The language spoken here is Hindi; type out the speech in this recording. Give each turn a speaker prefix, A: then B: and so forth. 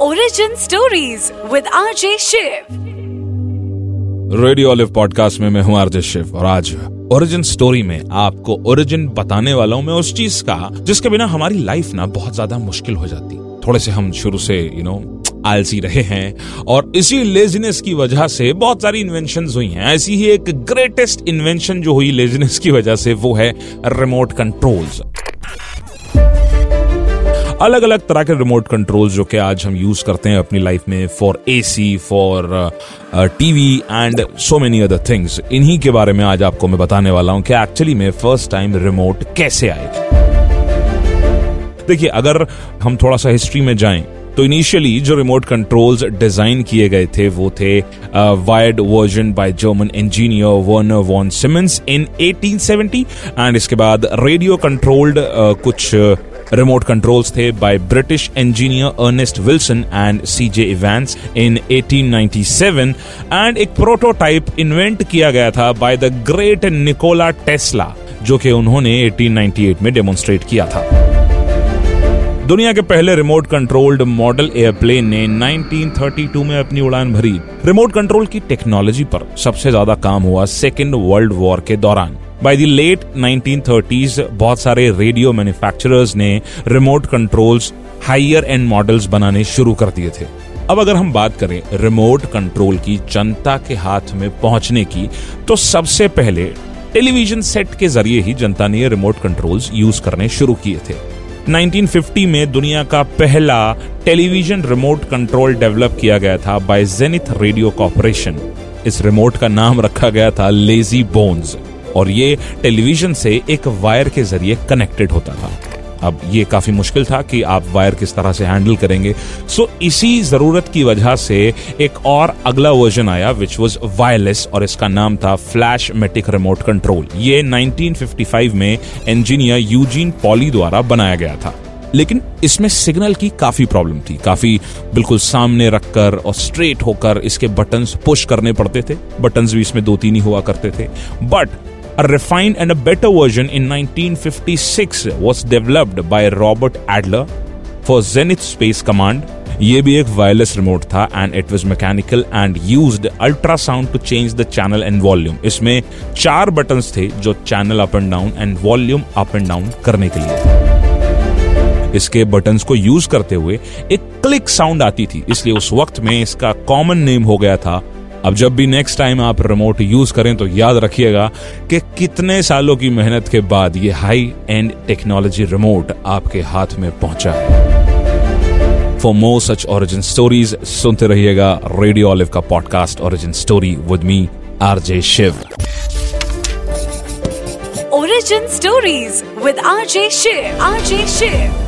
A: Origin Stories with RJ Shiv.
B: Radio Olive podcast में मैं हूँ आरजे शिव और आज ओरिजिन स्टोरी में आपको ओरिजिन बताने वाला हूँ मैं उस चीज़ का जिसके बिना हमारी लाइफ ना बहुत ज़्यादा मुश्किल हो जाती। थोड़े से हम शुरू से यू you नो know, आलसी रहे हैं और इसी लेजीनेस की वजह से बहुत सारी इन्वेंशन हुई हैं। ऐसी ही एक ग्रेटेस्ट इन्वेंशन जो हुई लेजीनेस की वजह से वो है रिमोट कंट्रोल्स अलग अलग तरह के रिमोट कंट्रोल्स जो कि आज हम यूज़ करते हैं अपनी लाइफ में for A C for TV and so many other things इन्हीं के बारे में आज आपको मैं बताने वाला हूँ कि एक्चुअली में फ़र्स्ट टाइम रिमोट कैसे आए। देखिए, अगर हम थोड़ा सा हिस्ट्री में जाएँ तो इनिशियली जो रिमोट कंट्रोल्स डिज़ाइन किए गए थे, वो थे wired version by German engineer Werner von Siemens in 1870 and इसके बाद रेडियो कंट्रोल्ड कुछ रिमोट कंट्रोल्स थे by British engineer Ernest Wilson and C J Evans in 1897 and एक प्रोटोटाइप इन्वेंट किया गया था by the great Nikola Tesla जो कि उन्होंने 1898 में डेमोन्स्ट्रेट किया था। दुनिया के पहले रिमोट कंट्रोल्ड मॉडल एयरप्लेन ने 1932 में अपनी उड़ान भरी। रिमोट कंट्रोल की टेक्नोलॉजी पर सबसे ज़्यादा काम हुआ सेकेंड वर्ल्ड वॉर के दौरान। बाय द लेट 1930s बहुत सारे रेडियो मैन्युफैक्चरर्स ने remote controls higher and models बनाने शुरू कर दिए थे। अब अगर हम बात करें रिमोट कंट्रोल की, जनता के हाथ में पहुँचने की तो सबसे पहले टेलीविज़न सेट के ज़रिए ही जनता ने रिमोट कंट्रोल्स यूज़ करने शुरू किए थे। 1950 में दुनिया का पहला टेलीविज़न रिमोट कंट्रोल डेवलप किया गया था बाय जेनिथ रेडियो कॉर्पोरेशन इस रिमोट का नाम रखा गया था लेजी बोन्स और ये टेलीविज़न से एक वायर के ज़रिए कनेक्टेड होता था। अब ये काफ़ी मुश्किल था कि आप वायर किस तरह से हैंडल करेंगे। सो so, इसी ज़रूरत की वजह से एक और अगला वर्जन आया विच वॉज़ वायरलेस और इसका नाम था फ्लैश मेटिक रिमोट कंट्रोल ये 1955 में इंजीनियर यूजीन पॉली द्वारा बनाया गया था। लेकिन इसमें सिग्नल की काफ़ी प्रॉब्लम थी। काफ़ी बिल्कुल सामने रखकर और स्ट्रेट होकर इसके बटन्स पुश करने पड़ते थे। बटन्स भी इसमें दो तीन ही हुआ करते थे। But A refined and a better version in 1956 was developed by Robert Adler for Zenith Space Command. ये भी एक वायरलेस रिमोट था and it was mechanical and used ultrasound to change the channel and volume इसमें चार बटन्स थे जो channel up and down and volume up and down करने के लिए। इसके बटन्स को यूज़ करते हुए एक क्लिक साउंड आती थी। इसलिए उस वक्त में इसका कॉमन नेम हो गया था अब जब भी नेक्स्ट टाइम आप रिमोट यूज़ करें तो याद रखिएगा कि कितने सालों की मेहनत के बाद ये हाई एंड टेक्नोलॉजी रिमोट आपके हाथ में पहुँचा है for more such origin stories सुनते रहिएगा रेडियो ऑलिव का podcast origin story with me RJ Shiv
A: Origin Stories with RJ Shiv. RJ Shiv.